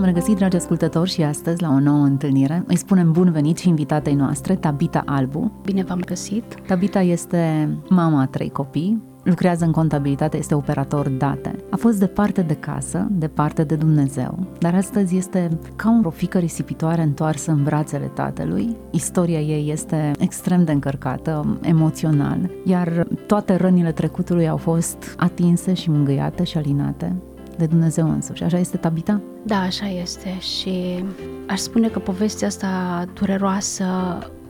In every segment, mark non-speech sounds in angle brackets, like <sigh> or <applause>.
V-am regăsit, dragi ascultători, și astăzi la o nouă întâlnire. Îi spunem bun venit și invitatei noastre, Tabita Albu. Bine v-am găsit. Tabita este mama a trei copii, lucrează în contabilitate, este operator date. A fost departe de casă, departe de Dumnezeu, dar astăzi este ca o fică risipitoare întoarsă în brațele tatălui. Istoria ei este extrem de încărcată, emoțional, iar toate rănile trecutului au fost atinse și mângâiate și alinate de Dumnezeu însuși. Așa este, Tabita? Da, așa este și aș spune că povestea asta dureroasă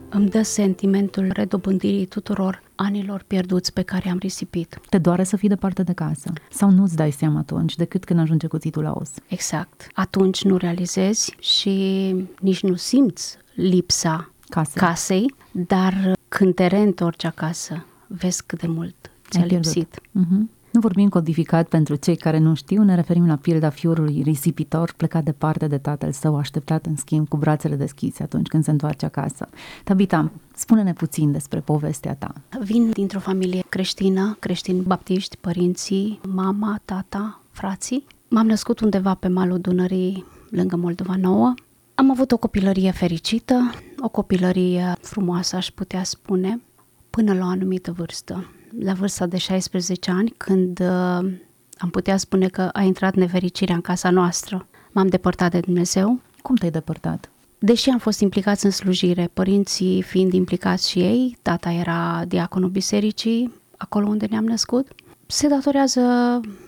îmi dă sentimentul redobândirii tuturor anilor pierduți pe care am risipit. Te doare să fii departe de casă? Sau nu-ți dai seama atunci, decât când ajunge cuțitul la os? Exact. Atunci nu realizezi și nici nu simți lipsa Casei. casei, dar când te reîntorci acasă, vezi cât de mult ți-a Ai pierdut. lipsit. Mhm. Nu vorbim codificat pentru cei care nu știu, ne referim la pilda fiului risipitor plecat departe de tatăl său, așteptat în schimb cu brațele deschise atunci când se întoarce acasă. Tabita, spune-ne puțin despre povestea ta. Vin dintr-o familie creștină, creștini baptiști, părinții, mama, tata, frații. M-am născut undeva pe malul Dunării, lângă Moldova Nouă. Am avut o copilărie fericită, o copilărie frumoasă, aș putea spune, până la o anumită vârstă. La vârsta de 16 ani, când uh, am putea spune că a intrat nefericirea în casa noastră. M-am depărtat de Dumnezeu, Cum te-ai depărtat? Deși am fost implicați în slujire, părinții fiind implicați și ei, tata era diaconul bisericii, acolo unde ne-am născut, se datorează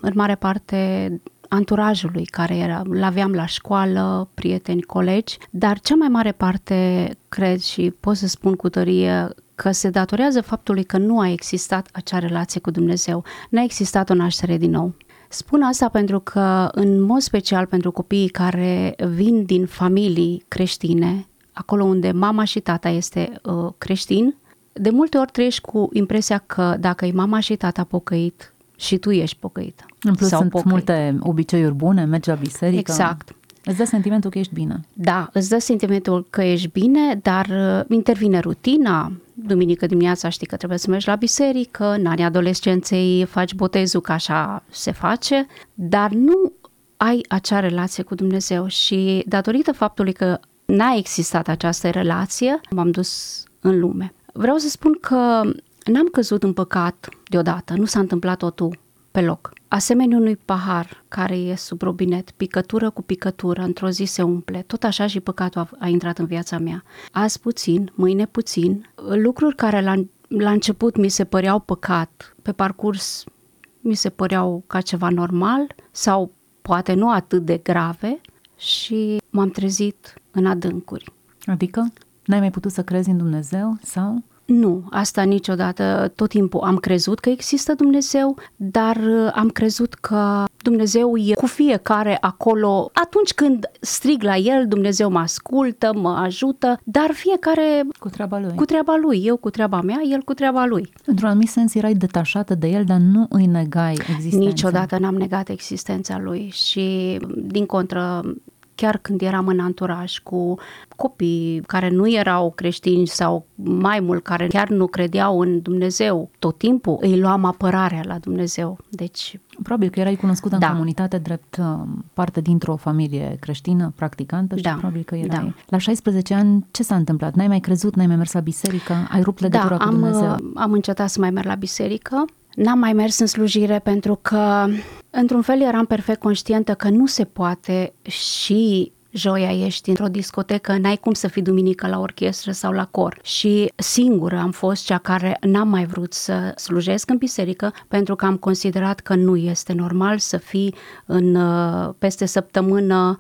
în mare parte anturajului care era, l-aveam la școală, prieteni, colegi, dar cea mai mare parte, cred și pot să spun cu tărie, că se datorează faptului că nu a existat acea relație cu Dumnezeu, n-a existat o naștere din nou. Spun asta pentru că, în mod special pentru copiii care vin din familii creștine, acolo unde mama și tata este uh, creștin, de multe ori trăiești cu impresia că dacă e mama și tata pocăit, și tu ești pocăită. În plus Sau sunt pocăit. multe obiceiuri bune, mergi la biserică. Exact. Îți dă sentimentul că ești bine. Da, îți dă sentimentul că ești bine, dar uh, intervine rutina. Duminică dimineața știi că trebuie să mergi la biserică, în anii adolescenței faci botezul, că așa se face, dar nu ai acea relație cu Dumnezeu și datorită faptului că n-a existat această relație, m-am dus în lume. Vreau să spun că n-am căzut în păcat deodată, nu s-a întâmplat totul pe loc. Asemenea unui pahar care e sub robinet, picătură cu picătură, într-o zi se umple, tot așa și păcatul a, a intrat în viața mea. Azi puțin, mâine puțin, lucruri care la, la început mi se păreau păcat, pe parcurs mi se păreau ca ceva normal sau poate nu atât de grave și m-am trezit în adâncuri. Adică, n-ai mai putut să crezi în Dumnezeu sau... Nu, asta niciodată. Tot timpul am crezut că există Dumnezeu, dar uh, am crezut că Dumnezeu e cu fiecare acolo. Atunci când strig la El, Dumnezeu mă ascultă, mă ajută, dar fiecare Cu treaba lui. cu treaba lui. Eu cu treaba mea, El cu treaba lui. Într-un anumit sens erai detașată de el, dar nu îi negai existența. Niciodată n-am negat existența lui și, din contră, chiar când eram în anturaj cu copii care nu erau creștini sau mai mult care chiar nu credeau în Dumnezeu, tot timpul îi luam apărarea la Dumnezeu. Deci, Probabil că erai cunoscută Da. în comunitate drept uh, parte dintr-o familie creștină, practicantă și Da. probabil că erai. Da. La 16 ani, ce s-a întâmplat? N-ai mai crezut, n-ai mai mers la biserică, ai rupt legătura da, cu am, Dumnezeu. uh, am încetat să mai merg la biserică. N-am mai mers în slujire pentru că, într-un fel, eram perfect conștientă că nu se poate și joia ești într-o discotecă, n-ai cum să fii duminică la orchestră sau la cor. Și singură am fost cea care n-am mai vrut să slujesc în biserică pentru că am considerat că nu este normal să fii în, uh, peste săptămână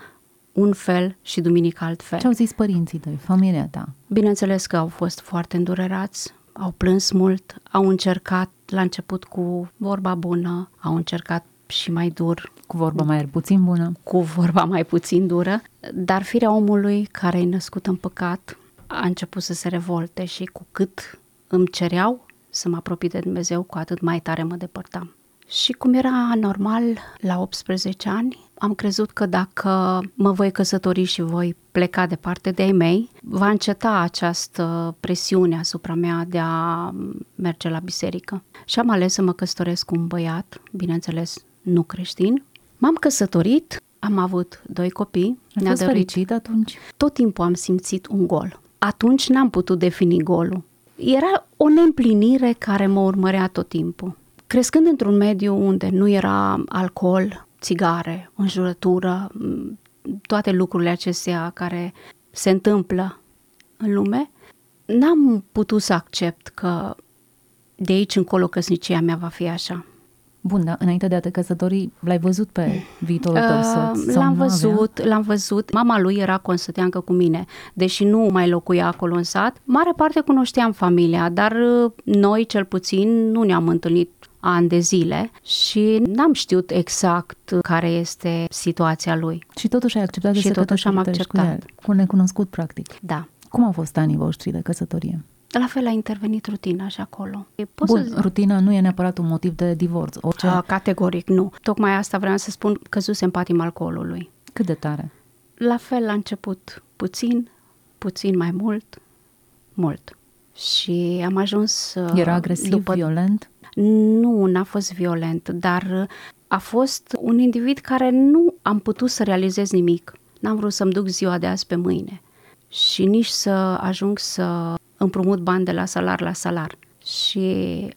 un fel și duminică alt fel. Ce au zis părinții tăi, familia ta? Bineînțeles că au fost foarte îndurerați, au plâns mult, au încercat la început cu vorba bună, au încercat și mai dur, Cu vorba mai puțin bună? cu vorba mai puțin dură, dar firea omului care e născut în păcat a început să se revolte și cu cât îmi cereau să mă apropii de Dumnezeu, cu atât mai tare mă depărtam. Și cum era normal, la 18 ani, am crezut că dacă mă voi căsători și voi pleca departe de ei mei, va înceta această presiune asupra mea de a merge la biserică. Și am ales să mă căsătoresc cu un băiat, bineînțeles nu creștin. M-am căsătorit, am avut doi copii. Ai fost fericit atunci? Tot timpul am simțit un gol. Atunci n-am putut defini golul. Era o neîmplinire care mă urmărea tot timpul. Crescând într-un mediu unde nu era alcool, țigare, înjurătură, toate lucrurile acestea care se întâmplă în lume, n-am putut să accept că de aici încolo căsnicia mea va fi așa. Bun, dar înainte de a te căsători, l-ai văzut pe viitorul tău soț? Uh, l-am văzut, avea? l-am văzut. Mama lui era consăteancă cu mine, deși nu mai locuia acolo în sat. Mare parte cunoșteam familia, dar uh, noi, cel puțin, nu ne-am întâlnit ani de zile și n-am știut exact care este situația lui. Și totuși ai acceptat și să totuși am acceptat. Cu, el, cu un necunoscut, practic. Da. Cum au fost anii voștri de căsătorie? La fel a intervenit rutina și acolo. Pot Bun, să... rutina nu e neapărat un motiv de divorț. Orice... A, categoric, nu. Tocmai asta vreau să spun, căzuse în patim alcoolului. Cât de tare? La fel la început puțin, puțin mai mult, mult. Și am ajuns... Era agresiv, după... violent? Nu, n-a fost violent, dar a fost un individ care nu am putut să realizez nimic. N-am vrut să-mi duc ziua de azi pe mâine și nici să ajung să împrumut bani de la salar la salar. Și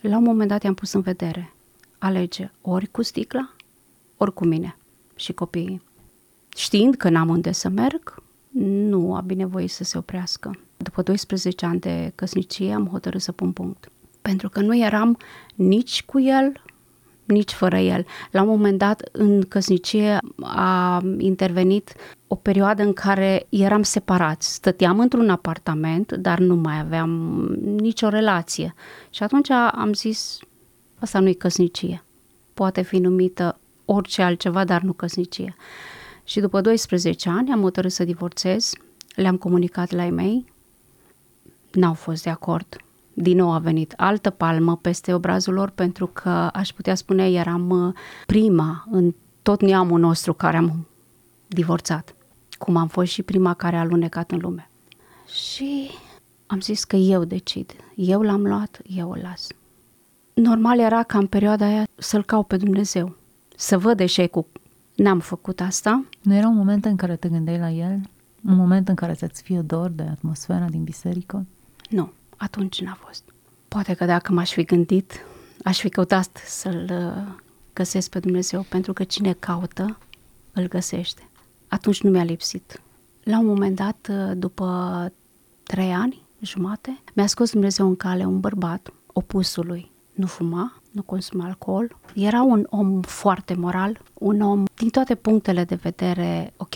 la un moment dat i-am pus în vedere. Alege ori cu sticla, ori cu mine și copiii. Știind că n-am unde să merg, nu a binevoie să se oprească. După 12 ani de căsnicie am hotărât să pun punct. Pentru că nu eram nici cu el, nici fără el. La un moment dat, în căsnicie, a intervenit o perioadă în care eram separați. Stăteam într-un apartament, dar nu mai aveam nicio relație. Și atunci am zis, asta nu e căsnicie. Poate fi numită orice altceva, dar nu căsnicie. Și după 12 ani am hotărât să divorțez, le-am comunicat la ei mei, n-au fost de acord din nou a venit altă palmă peste obrazul lor pentru că, aș putea spune, eram uh, prima în tot neamul nostru care am divorțat, cum am fost și prima care a alunecat în lume. Și am zis că eu decid, eu l-am luat, eu o las. Normal era ca în perioada aia să-L caut pe Dumnezeu, să văd eșecul. N-am făcut asta. Nu era un moment în care te gândeai la El? Un moment în care să-ți fie dor de atmosfera din biserică? Nu atunci n-a fost. Poate că dacă m-aș fi gândit, aș fi căutat să-L uh, găsesc pe Dumnezeu, pentru că cine caută, îl găsește. Atunci nu mi-a lipsit. La un moment dat, uh, după trei ani, jumate, mi-a scos Dumnezeu în cale un bărbat opusului. Nu fuma, nu consuma alcool. Era un om foarte moral, un om din toate punctele de vedere ok.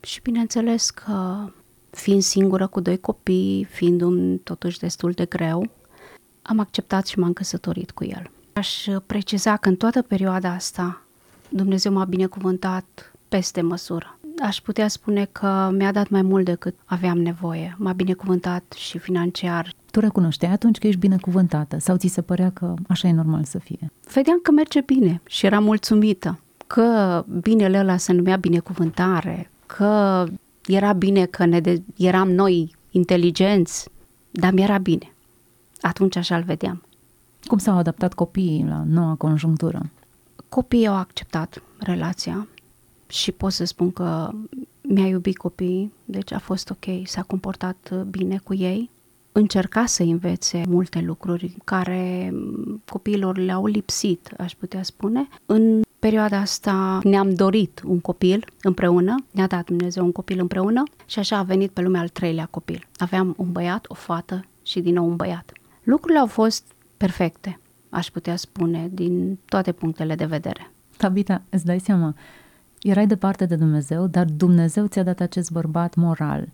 Și bineînțeles că fiind singură cu doi copii, fiind un totuși destul de greu, am acceptat și m-am căsătorit cu el. Aș preciza că în toată perioada asta Dumnezeu m-a binecuvântat peste măsură. Aș putea spune că mi-a dat mai mult decât aveam nevoie. M-a binecuvântat și financiar. Tu recunoșteai atunci că ești binecuvântată sau ți se părea că așa e normal să fie? Vedeam că merge bine și eram mulțumită că binele ăla se numea binecuvântare, că era bine că ne de- eram noi inteligenți, dar mi-era bine. Atunci așa-l vedeam. Cum s-au adaptat copiii la noua conjunctură? Copiii au acceptat relația și pot să spun că mi-a iubit copiii, deci a fost ok, s-a comportat bine cu ei. Încerca să învețe multe lucruri care copiilor le-au lipsit, aș putea spune, în perioada asta ne-am dorit un copil împreună, ne-a dat Dumnezeu un copil împreună și așa a venit pe lumea al treilea copil. Aveam un băiat, o fată și din nou un băiat. Lucrurile au fost perfecte, aș putea spune, din toate punctele de vedere. Tabita, îți dai seama, erai departe de Dumnezeu, dar Dumnezeu ți-a dat acest bărbat moral,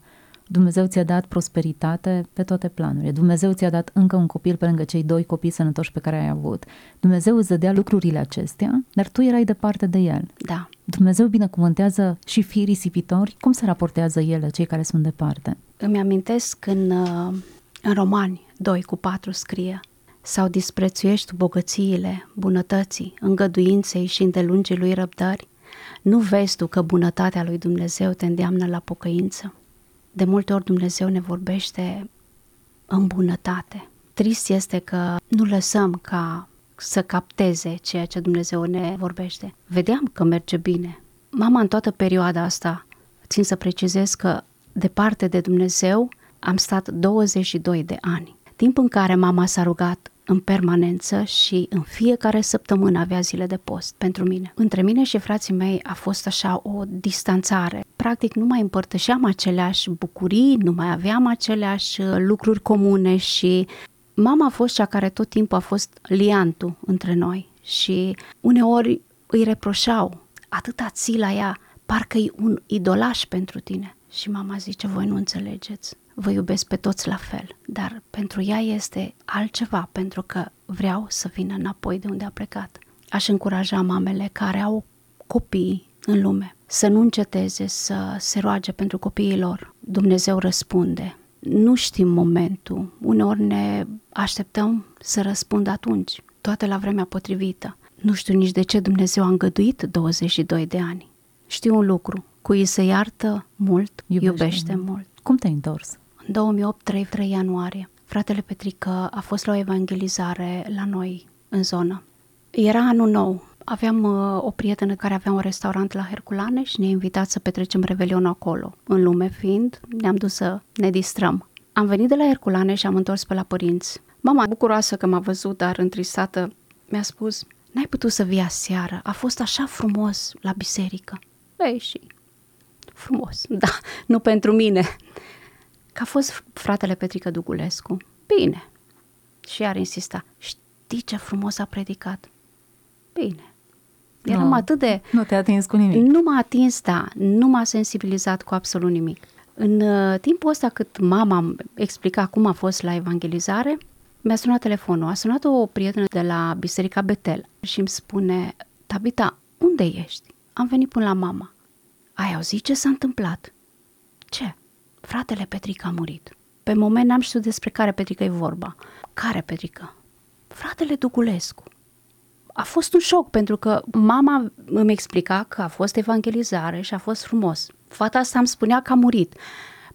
Dumnezeu ți-a dat prosperitate pe toate planurile. Dumnezeu ți-a dat încă un copil pe lângă cei doi copii sănătoși pe care ai avut. Dumnezeu îți dădea lucrurile acestea, dar tu erai departe de el. Da. Dumnezeu binecuvântează și fii risipitori. Cum se raportează ele, cei care sunt departe? Îmi amintesc în, uh, în Romani 2 cu 4 scrie sau disprețuiești bogățiile, bunătății, îngăduinței și îndelungii lui răbdări, nu vezi tu că bunătatea lui Dumnezeu te îndeamnă la pocăință? De multe ori Dumnezeu ne vorbește în bunătate. Trist este că nu lăsăm ca să capteze ceea ce Dumnezeu ne vorbește. Vedeam că merge bine. Mama în toată perioada asta, țin să precizez că departe de Dumnezeu am stat 22 de ani. Timp în care mama s-a rugat în permanență și în fiecare săptămână avea zile de post pentru mine. Între mine și frații mei a fost așa o distanțare. Practic nu mai împărtășeam aceleași bucurii, nu mai aveam aceleași uh, lucruri comune și mama a fost cea care tot timpul a fost liantul între noi și uneori îi reproșau atâta ții la ea, parcă e un idolaș pentru tine. Și mama zice, voi nu înțelegeți vă iubesc pe toți la fel, dar pentru ea este altceva, pentru că vreau să vină înapoi de unde a plecat. Aș încuraja mamele care au copii în lume să nu înceteze să se roage pentru copiii lor. Dumnezeu răspunde. Nu știm momentul, uneori ne așteptăm să răspundă atunci, toate la vremea potrivită. Nu știu nici de ce Dumnezeu a îngăduit 22 de ani. Știu un lucru, cui se iartă mult, iubește, iubește mult. Cum te-ai întors? În 2008, 3, 3 ianuarie, fratele Petrică a fost la o evangelizare la noi, în zonă. Era anul nou. Aveam uh, o prietenă care avea un restaurant la Herculane și ne-a invitat să petrecem Revelion acolo. În lume fiind, ne-am dus să ne distrăm. Am venit de la Herculane și am întors pe la părinți. Mama, bucuroasă că m-a văzut, dar întristată, mi-a spus, n-ai putut să vii aseară, a fost așa frumos la biserică. Ei, și frumos, <laughs> da, nu pentru mine, că a fost fratele Petrică Dugulescu. Bine. Și iar insista, știi ce frumos a predicat? Bine. Eram nu, atât de... Nu te-a atins cu nimic. Nu m-a atins, da. Nu m-a sensibilizat cu absolut nimic. În uh, timpul ăsta cât mama explica cum a fost la evangelizare, mi-a sunat telefonul. A sunat o prietenă de la Biserica Betel și îmi spune, Tabita, unde ești? Am venit până la mama. Ai auzit ce s-a întâmplat? Ce? Fratele Petrică a murit. Pe moment n-am știut despre care Petrică e vorba. Care Petrică? Fratele Dugulescu. A fost un șoc pentru că mama îmi explica că a fost evangelizare și a fost frumos. Fata asta îmi spunea că a murit.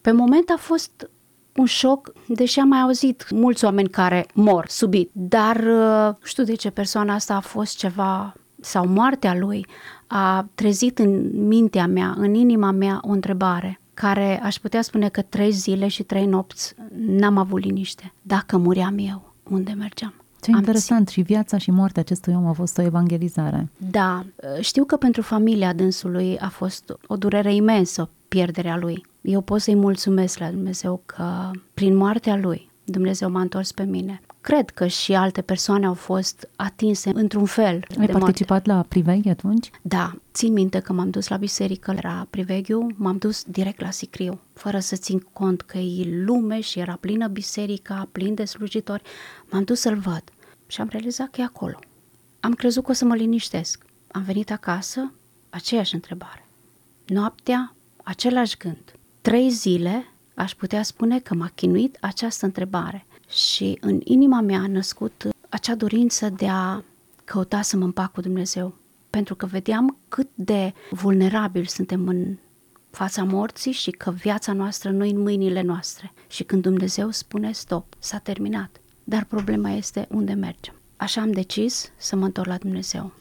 Pe moment a fost un șoc, deși am mai auzit mulți oameni care mor subit, dar uh, știu de ce persoana asta a fost ceva sau moartea lui a trezit în mintea mea, în inima mea o întrebare care aș putea spune că trei zile și trei nopți n-am avut liniște. Dacă muream eu, unde mergeam? Ce Am interesant, și viața și moartea acestui om a fost o evangelizare. Da, știu că pentru familia dânsului a fost o durere imensă pierderea lui. Eu pot să-i mulțumesc la Dumnezeu că prin moartea lui Dumnezeu m-a întors pe mine cred că și alte persoane au fost atinse într-un fel. Ai participat moarte. la priveghi atunci? Da, țin minte că m-am dus la biserică, era priveghiu, m-am dus direct la Sicriu, fără să țin cont că e lume și era plină biserica, plin de slujitori. M-am dus să-l văd și am realizat că e acolo. Am crezut că o să mă liniștesc. Am venit acasă, aceeași întrebare. Noaptea, același gând. Trei zile aș putea spune că m-a chinuit această întrebare și în inima mea a născut acea dorință de a căuta să mă împac cu Dumnezeu. Pentru că vedeam cât de vulnerabil suntem în fața morții și că viața noastră nu e în mâinile noastre. Și când Dumnezeu spune stop, s-a terminat. Dar problema este unde mergem. Așa am decis să mă întorc la Dumnezeu.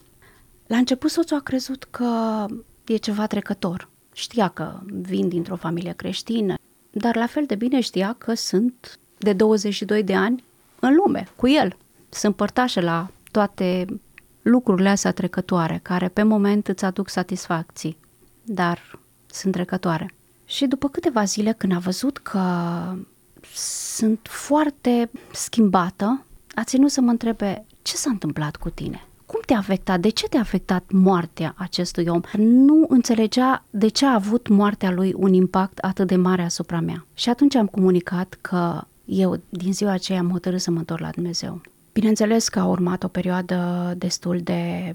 La început soțul a crezut că e ceva trecător. Știa că vin dintr-o familie creștină, dar la fel de bine știa că sunt de 22 de ani în lume, cu el. Sunt părtașe la toate lucrurile astea trecătoare, care pe moment îți aduc satisfacții, dar sunt trecătoare. Și după câteva zile, când a văzut că sunt foarte schimbată, a ținut să mă întrebe ce s-a întâmplat cu tine? Cum te-a afectat, de ce te-a afectat moartea acestui om. Nu înțelegea de ce a avut moartea lui un impact atât de mare asupra mea. Și atunci am comunicat că eu din ziua aceea am hotărât să mă întorc la Dumnezeu. Bineînțeles că a urmat o perioadă destul de...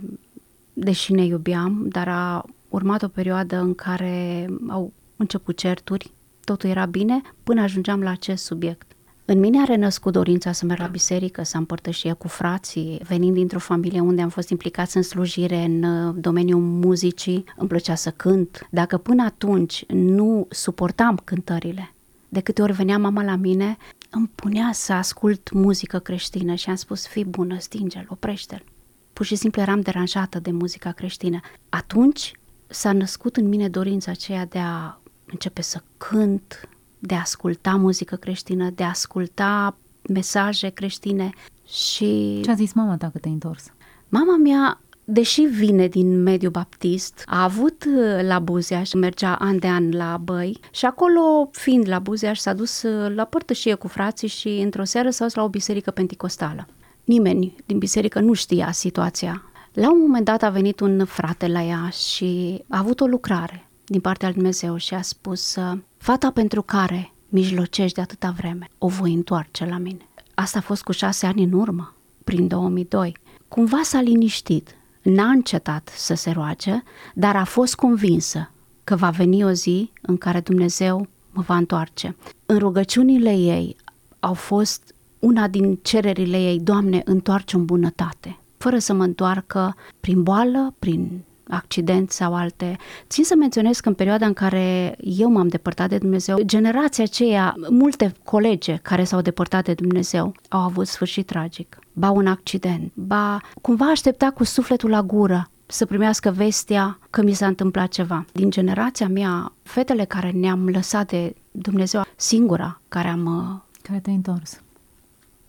deși ne iubeam, dar a urmat o perioadă în care au început certuri, totul era bine, până ajungeam la acest subiect. În mine a renăscut dorința să merg la biserică, să împărtășie cu frații, venind dintr-o familie unde am fost implicați în slujire în uh, domeniul muzicii, îmi plăcea să cânt. Dacă până atunci nu suportam cântările, de câte ori venea mama la mine, îmi punea să ascult muzică creștină și am spus, fii bună, stinge-l, oprește-l. Pur și simplu eram deranjată de muzica creștină. Atunci s-a născut în mine dorința aceea de a începe să cânt, de a asculta muzică creștină, de a asculta mesaje creștine și... Ce a zis mama ta că te-ai întors? Mama mea deși vine din mediul baptist, a avut uh, la Buzeaș, mergea an de an la băi și acolo, fiind la Buzeaș, s-a dus uh, la părtășie cu frații și într-o seară s-a dus la o biserică penticostală. Nimeni din biserică nu știa situația. La un moment dat a venit un frate la ea și a avut o lucrare din partea lui Dumnezeu și a spus uh, Fata pentru care mijlocești de atâta vreme, o voi întoarce la mine. Asta a fost cu șase ani în urmă, prin 2002. Cumva s-a liniștit, n-a încetat să se roage, dar a fost convinsă că va veni o zi în care Dumnezeu mă va întoarce. În rugăciunile ei au fost una din cererile ei, Doamne, întoarce în bunătate, fără să mă întoarcă prin boală, prin accident sau alte. Țin să menționez că în perioada în care eu m-am depărtat de Dumnezeu, generația aceea, multe colege care s-au depărtat de Dumnezeu au avut sfârșit tragic. Ba un accident, ba cumva aștepta cu sufletul la gură să primească vestea că mi s-a întâmplat ceva. Din generația mea, fetele care ne-am lăsat de Dumnezeu, singura care am... Uh, care te-ai întors?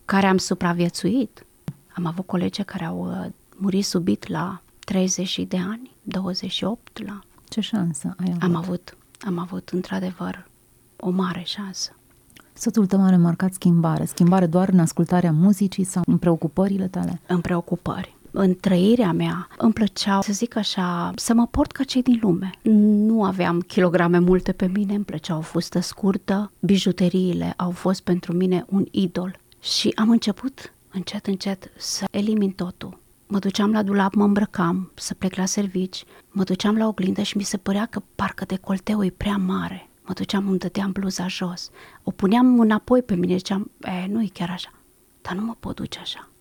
Care am supraviețuit. Am avut colegi care au uh, murit subit la 30 de ani, 28 la... Ce șansă ai avut? Am avut, am avut într-adevăr o mare șansă. Soțul tău a remarcat schimbare. Schimbare doar în ascultarea muzicii sau în preocupările tale? În preocupări. În trăirea mea îmi plăcea, să zic așa, să mă port ca cei din lume. Nu aveam kilograme multe pe mine, îmi plăcea o fustă scurtă, bijuteriile au fost pentru mine un idol. Și am început încet, încet să elimin totul Mă duceam la dulap, mă îmbrăcam să plec la servici, mă duceam la oglindă și mi se părea că parcă decolteul e prea mare. Mă duceam, îmi dădeam bluza jos. O puneam înapoi pe mine, ziceam, e, nu e chiar așa. Dar nu mă pot duce așa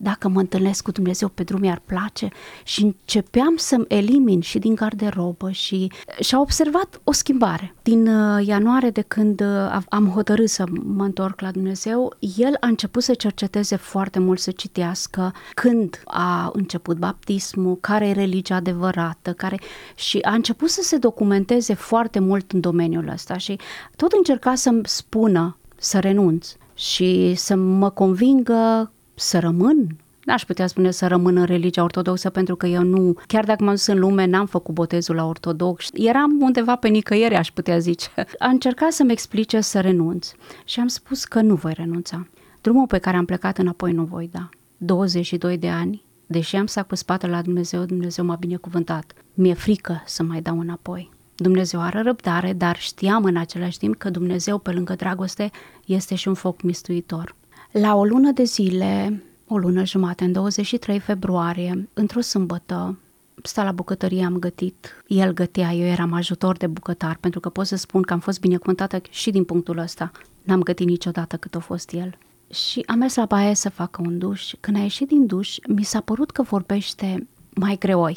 dacă mă întâlnesc cu Dumnezeu pe drum mi-ar place și începeam să-mi elimin și din garderobă și și-a observat o schimbare. Din uh, ianuarie de când uh, am hotărât să mă întorc la Dumnezeu, el a început să cerceteze foarte mult, să citească când a început baptismul, care e religia adevărată, care și a început să se documenteze foarte mult în domeniul ăsta și tot încerca să-mi spună să renunț și să mă convingă să rămân N-aș putea spune să rămân în religia ortodoxă pentru că eu nu, chiar dacă m-am dus în lume, n-am făcut botezul la ortodox. Eram undeva pe nicăieri, aș putea zice. <laughs> A încercat să-mi explice să renunț și am spus că nu voi renunța. Drumul pe care am plecat înapoi nu voi da. 22 de ani, deși am stat cu spatele la Dumnezeu, Dumnezeu m-a binecuvântat. Mi-e frică să mai dau înapoi. Dumnezeu are răbdare, dar știam în același timp că Dumnezeu, pe lângă dragoste, este și un foc mistuitor. La o lună de zile, o lună jumate, în 23 februarie, într-o sâmbătă, sta la bucătărie, am gătit, el gătea, eu eram ajutor de bucătar, pentru că pot să spun că am fost binecuvântată și din punctul ăsta. N-am gătit niciodată cât a fost el. Și am mers la baie să facă un duș. Când a ieșit din duș, mi s-a părut că vorbește mai greoi.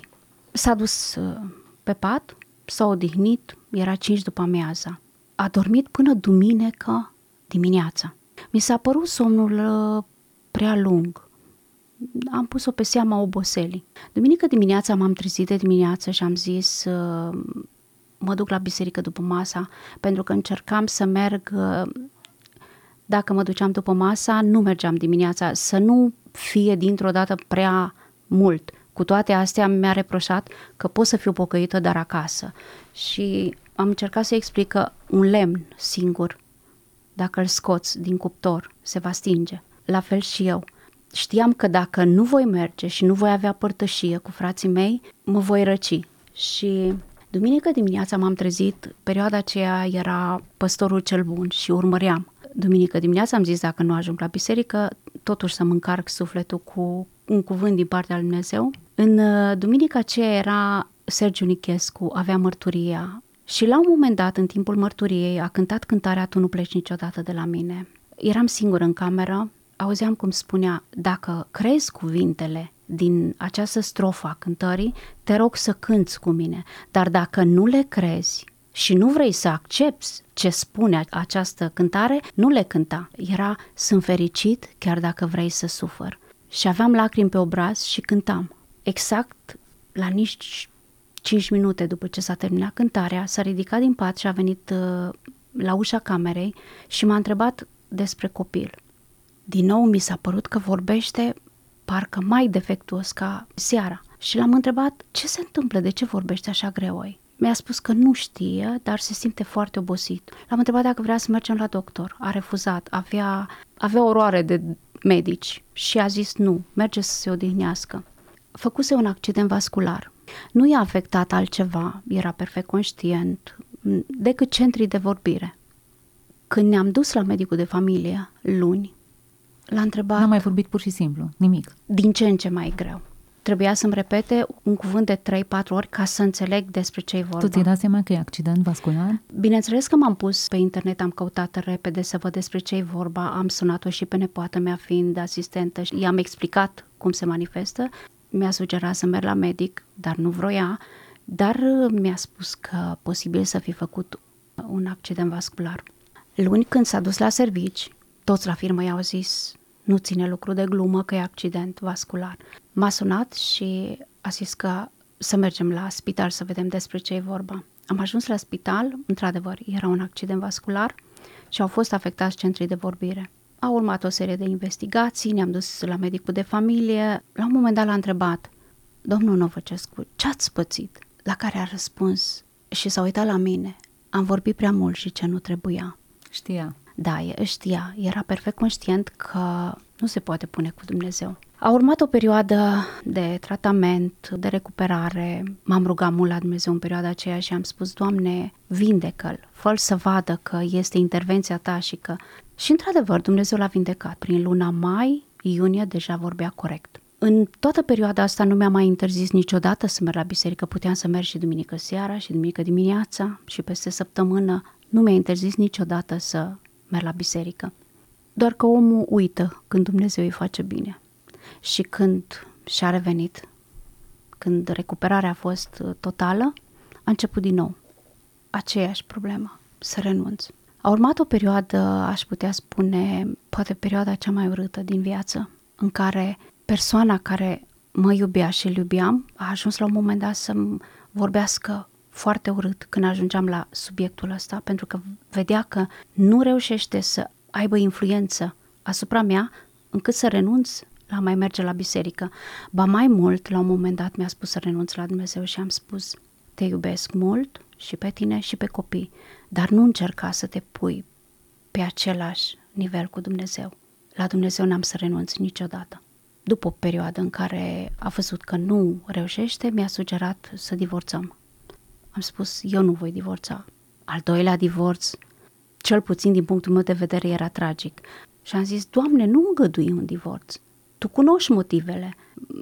S-a dus uh, pe pat, s-a odihnit, era 5 după amiaza. A dormit până duminică dimineața. Mi s-a părut somnul uh, prea lung. Am pus-o pe seama oboselii. Duminică dimineața m-am trezit de dimineață și am zis uh, mă duc la biserică după masa pentru că încercam să merg uh, dacă mă duceam după masa, nu mergeam dimineața, să nu fie dintr-o dată prea mult. Cu toate astea mi-a reproșat că pot să fiu pocăită, dar acasă. Și am încercat să explic că un lemn singur dacă îl scoți din cuptor, se va stinge. La fel și eu. știam că dacă nu voi merge și nu voi avea părtășie cu frații mei, mă voi răci. Și duminică dimineața m-am trezit, perioada aceea era păstorul cel bun și urmăream. Duminică dimineața am zis dacă nu ajung la biserică, totuși să mă încarc sufletul cu un cuvânt din partea lui Dumnezeu. În uh, duminica aceea era Sergiu Nichescu, avea mărturia și la un moment dat, în timpul mărturiei, a cântat cântarea Tu nu pleci niciodată de la mine. Eram singur în cameră, auzeam cum spunea, dacă crezi cuvintele din această strofă a cântării, te rog să cânți cu mine, dar dacă nu le crezi și nu vrei să accepti ce spune această cântare, nu le cânta. Era, sunt fericit chiar dacă vrei să sufăr. Și aveam lacrimi pe obraz și cântam. Exact la nici 5 minute după ce s-a terminat cântarea, s-a ridicat din pat și a venit uh, la ușa camerei și m-a întrebat despre copil. Din nou mi s-a părut că vorbește parcă mai defectuos ca seara. Și l-am întrebat ce se întâmplă, de ce vorbește așa greoi. Mi-a spus că nu știe, dar se simte foarte obosit. L-am întrebat dacă vrea să mergem la doctor. A refuzat. Avea, avea oroare de medici și a zis nu, merge să se odihnească. Făcuse un accident vascular. Nu i-a afectat altceva, era perfect conștient, decât centrii de vorbire. Când ne-am dus la medicul de familie, luni, l-a întrebat... N-a mai vorbit pur și simplu, nimic. Din ce în ce mai greu. Trebuia să-mi repete un cuvânt de 3-4 ori ca să înțeleg despre ce e vorba. Tu ți-ai dat seama că e accident vascular? Bineînțeles că m-am pus pe internet, am căutat repede să văd despre ce e vorba, am sunat-o și pe nepoată mea fiind asistentă și i-am explicat cum se manifestă. Mi-a sugerat să merg la medic, dar nu vroia, dar mi-a spus că posibil să fi făcut un accident vascular. Luni când s-a dus la servici, toți la firmă i-au zis nu ține lucru de glumă că e accident vascular. M-a sunat și a zis că să mergem la spital să vedem despre ce e vorba. Am ajuns la spital, într-adevăr, era un accident vascular și au fost afectați centrii de vorbire. A urmat o serie de investigații, ne-am dus la medicul de familie. La un moment dat l-a întrebat, domnul Novăcescu, ce ați pățit? La care a răspuns și s-a uitat la mine. Am vorbit prea mult și ce nu trebuia. Știa. Da, știa, era perfect conștient că nu se poate pune cu Dumnezeu. A urmat o perioadă de tratament, de recuperare. M-am rugat mult la Dumnezeu în perioada aceea și am spus, Doamne, vindecă-l, fă să vadă că este intervenția ta și că... Și într-adevăr, Dumnezeu l-a vindecat. Prin luna mai, iunie, deja vorbea corect. În toată perioada asta nu mi-a mai interzis niciodată să merg la biserică. Puteam să merg și duminică seara și duminică dimineața și peste săptămână. Nu mi-a interzis niciodată să merg la biserică. Doar că omul uită când Dumnezeu îi face bine. Și când și-a revenit, când recuperarea a fost uh, totală, a început din nou. Aceeași problemă, să renunț. A urmat o perioadă, aș putea spune, poate perioada cea mai urâtă din viață, în care persoana care mă iubea și îl iubeam a ajuns la un moment dat să-mi vorbească foarte urât când ajungeam la subiectul ăsta, pentru că vedea că nu reușește să aibă influență asupra mea încât să renunț la mai merge la biserică. Ba mai mult, la un moment dat mi-a spus să renunț la Dumnezeu și am spus, te iubesc mult și pe tine și pe copii, dar nu încerca să te pui pe același nivel cu Dumnezeu. La Dumnezeu n-am să renunț niciodată. După o perioadă în care a văzut că nu reușește, mi-a sugerat să divorțăm. Am spus, eu nu voi divorța. Al doilea divorț, cel puțin din punctul meu de vedere, era tragic. Și am zis, Doamne, nu îngădui un divorț. Tu cunoști motivele.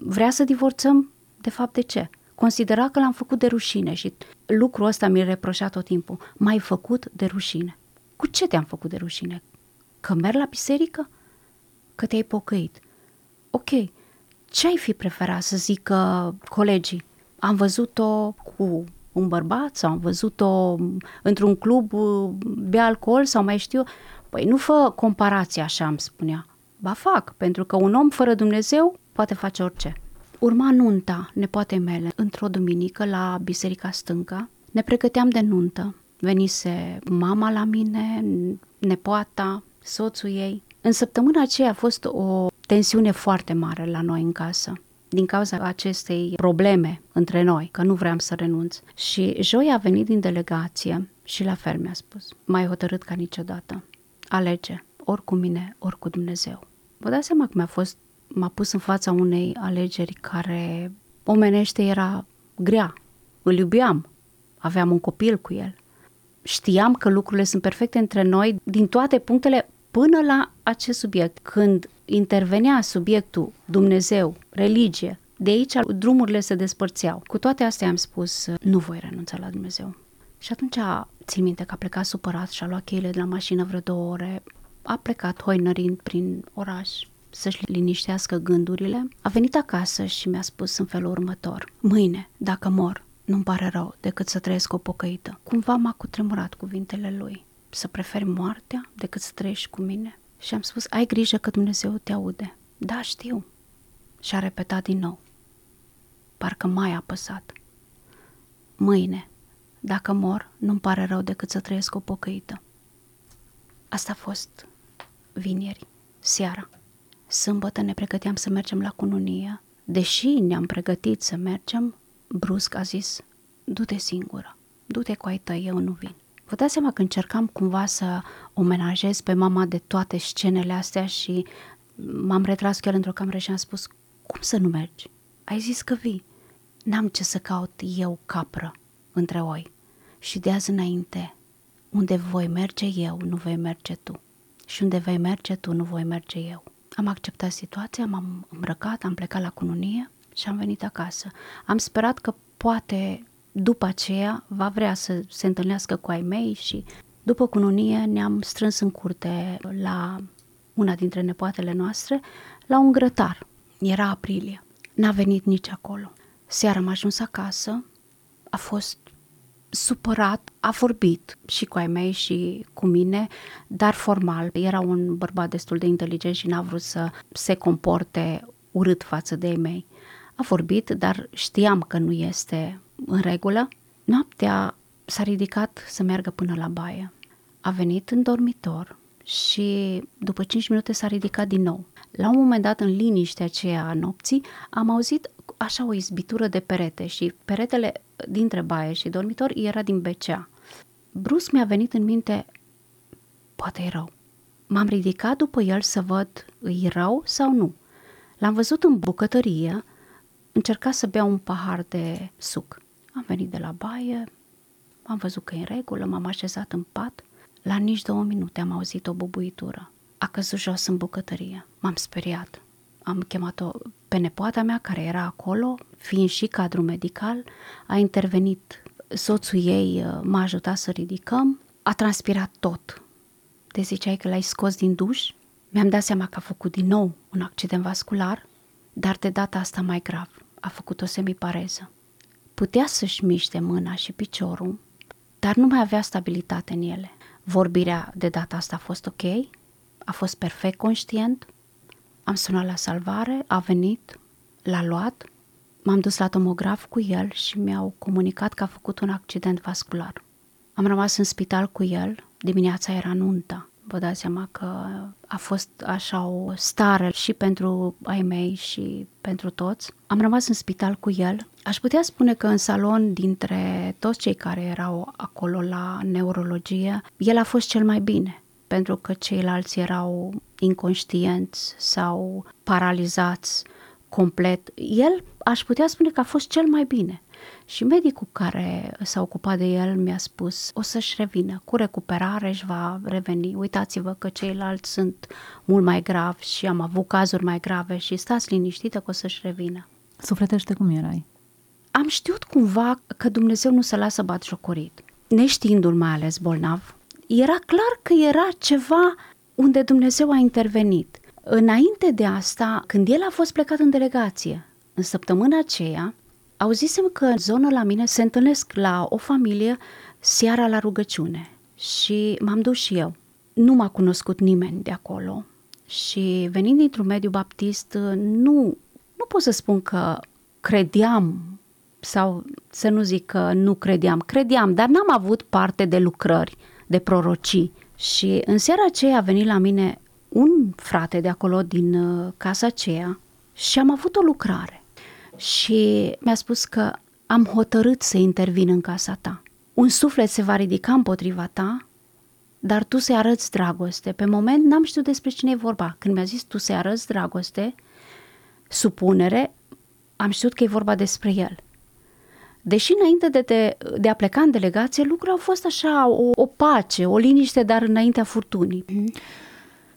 Vrea să divorțăm? De fapt, de ce? Considera că l-am făcut de rușine și lucrul ăsta mi-l reproșa tot timpul. M-ai făcut de rușine. Cu ce te-am făcut de rușine? Că merg la biserică? Că te-ai pocăit. Ok, ce ai fi preferat să zică colegii? Am văzut-o cu un bărbat sau am văzut-o într-un club bea alcool sau mai știu. Păi nu fă comparație așa, îmi spunea. Ba fac, pentru că un om fără Dumnezeu poate face orice. Urma nunta nepoatei mele într-o duminică la Biserica Stâncă. Ne pregăteam de nuntă. Venise mama la mine, nepoata, soțul ei. În săptămâna aceea a fost o tensiune foarte mare la noi în casă din cauza acestei probleme între noi, că nu vreau să renunț. Și joi a venit din delegație și la fel mi-a spus, mai hotărât ca niciodată, alege, ori cu mine, ori cu Dumnezeu. Vă dați seama că mi-a fost m-a pus în fața unei alegeri care omenește era grea. Îl iubeam, aveam un copil cu el. Știam că lucrurile sunt perfecte între noi din toate punctele până la acest subiect. Când intervenea subiectul Dumnezeu, religie, de aici drumurile se despărțeau. Cu toate astea am spus, nu voi renunța la Dumnezeu. Și atunci țin minte că a plecat supărat și a luat cheile de la mașină vreo două ore, a plecat hoinărind prin oraș să-și liniștească gândurile, a venit acasă și mi-a spus în felul următor, mâine, dacă mor, nu-mi pare rău decât să trăiesc o pocăită. Cumva m-a cutremurat cuvintele lui, să preferi moartea decât să trăiești cu mine. Și am spus, ai grijă că Dumnezeu te aude. Da, știu. Și a repetat din nou. Parcă mai a apăsat. Mâine, dacă mor, nu-mi pare rău decât să trăiesc o pocăită. Asta a fost vineri, seara. Sâmbătă ne pregăteam să mergem la cununie. Deși ne-am pregătit să mergem, brusc a zis, du-te singură, du-te cu ai tăi, eu nu vin. Vă dați seama că încercam cumva să omenajez pe mama de toate scenele astea și m-am retras chiar într-o cameră și am spus, cum să nu mergi? Ai zis că vii. N-am ce să caut eu capră între oi. Și de azi înainte, unde voi merge eu, nu vei merge tu. Și unde vei merge tu, nu voi merge eu. Am acceptat situația, m-am îmbrăcat, am plecat la cununie și am venit acasă. Am sperat că poate după aceea va vrea să se întâlnească cu ai mei și după cununie ne-am strâns în curte la una dintre nepoatele noastre la un grătar. Era aprilie. N-a venit nici acolo. Seara am ajuns acasă, a fost supărat, a vorbit și cu ai mei și cu mine, dar formal. Era un bărbat destul de inteligent și n-a vrut să se comporte urât față de ei mei. A vorbit, dar știam că nu este în regulă. Noaptea s-a ridicat să meargă până la baie. A venit în dormitor și după 5 minute s-a ridicat din nou. La un moment dat, în liniștea aceea a nopții, am auzit așa o izbitură de perete și peretele dintre baie și dormitor era din BCA. Brusc mi-a venit în minte, poate e rău. M-am ridicat după el să văd, îi rău sau nu. L-am văzut în bucătărie, încerca să bea un pahar de suc. Am venit de la baie, am văzut că e în regulă, m-am așezat în pat. La nici două minute am auzit o bubuitură. A căzut jos în bucătărie. M-am speriat. Am chemat-o pe nepoata mea care era acolo, fiind și cadru medical, a intervenit soțul ei, uh, m-a ajutat să ridicăm, a transpirat tot. Te ziceai că l-ai scos din duș? Mi-am dat seama că a făcut din nou un accident vascular, dar de data asta mai grav. A făcut o semipareză. Putea să-și miște mâna și piciorul, dar nu mai avea stabilitate în ele. Vorbirea de data asta a fost ok, a fost perfect conștient, am sunat la salvare, a venit, l-a luat, m-am dus la tomograf cu el și mi-au comunicat că a făcut un accident vascular. Am rămas în spital cu el, dimineața era nunta. Vă dați seama că a fost așa o stare și pentru ai mei și pentru toți. Am rămas în spital cu el. Aș putea spune că în salon, dintre toți cei care erau acolo la neurologie, el a fost cel mai bine pentru că ceilalți erau inconștienți sau paralizați complet. El, aș putea spune că a fost cel mai bine. Și medicul care s-a ocupat de el mi-a spus, o să-și revină, cu recuperare își va reveni. Uitați-vă că ceilalți sunt mult mai gravi și am avut cazuri mai grave și stați liniștită că o să-și revină. Sufletește cum erai? Am știut cumva că Dumnezeu nu se lasă bat jocorit. Neștiindu-l mai ales bolnav, era clar că era ceva unde Dumnezeu a intervenit. Înainte de asta, când el a fost plecat în delegație, în săptămâna aceea, auzisem că în zonă la mine se întâlnesc la o familie seara la rugăciune și m-am dus și eu. Nu m-a cunoscut nimeni de acolo și venind dintr-un mediu baptist, nu, nu pot să spun că credeam sau să nu zic că nu credeam, credeam, dar n-am avut parte de lucrări de prorocii. Și în seara aceea a venit la mine un frate de acolo din uh, casa aceea și am avut o lucrare. Și mi-a spus că am hotărât să intervin în casa ta. Un suflet se va ridica împotriva ta, dar tu să-i arăți dragoste. Pe moment n-am știut despre cine e vorba. Când mi-a zis tu să-i arăți dragoste, supunere, am știut că e vorba despre el. Deși înainte de, de, de a pleca în delegație, lucrurile au fost așa, o, o pace, o liniște, dar înaintea furtunii.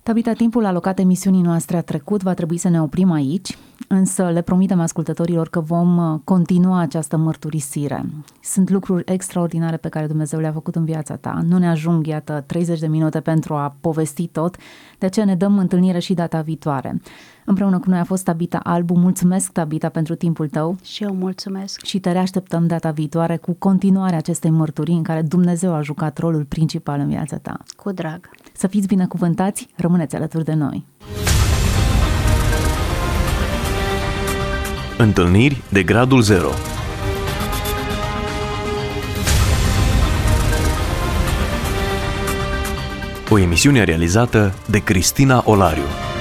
Tabita, timpul alocat emisiunii noastre a trecut, va trebui să ne oprim aici, însă le promitem ascultătorilor că vom uh, continua această mărturisire. Sunt lucruri extraordinare pe care Dumnezeu le-a făcut în viața ta. Nu ne ajung, iată, 30 de minute pentru a povesti tot, de aceea ne dăm întâlnire și data viitoare. Împreună cu noi a fost Tabita Albu. Mulțumesc, Tabita, pentru timpul tău. Și eu mulțumesc. Și te reașteptăm data viitoare cu continuarea acestei mărturii în care Dumnezeu a jucat rolul principal în viața ta. Cu drag. Să fiți binecuvântați, rămâneți alături de noi. Întâlniri de gradul 0 O emisiune realizată de Cristina Olariu.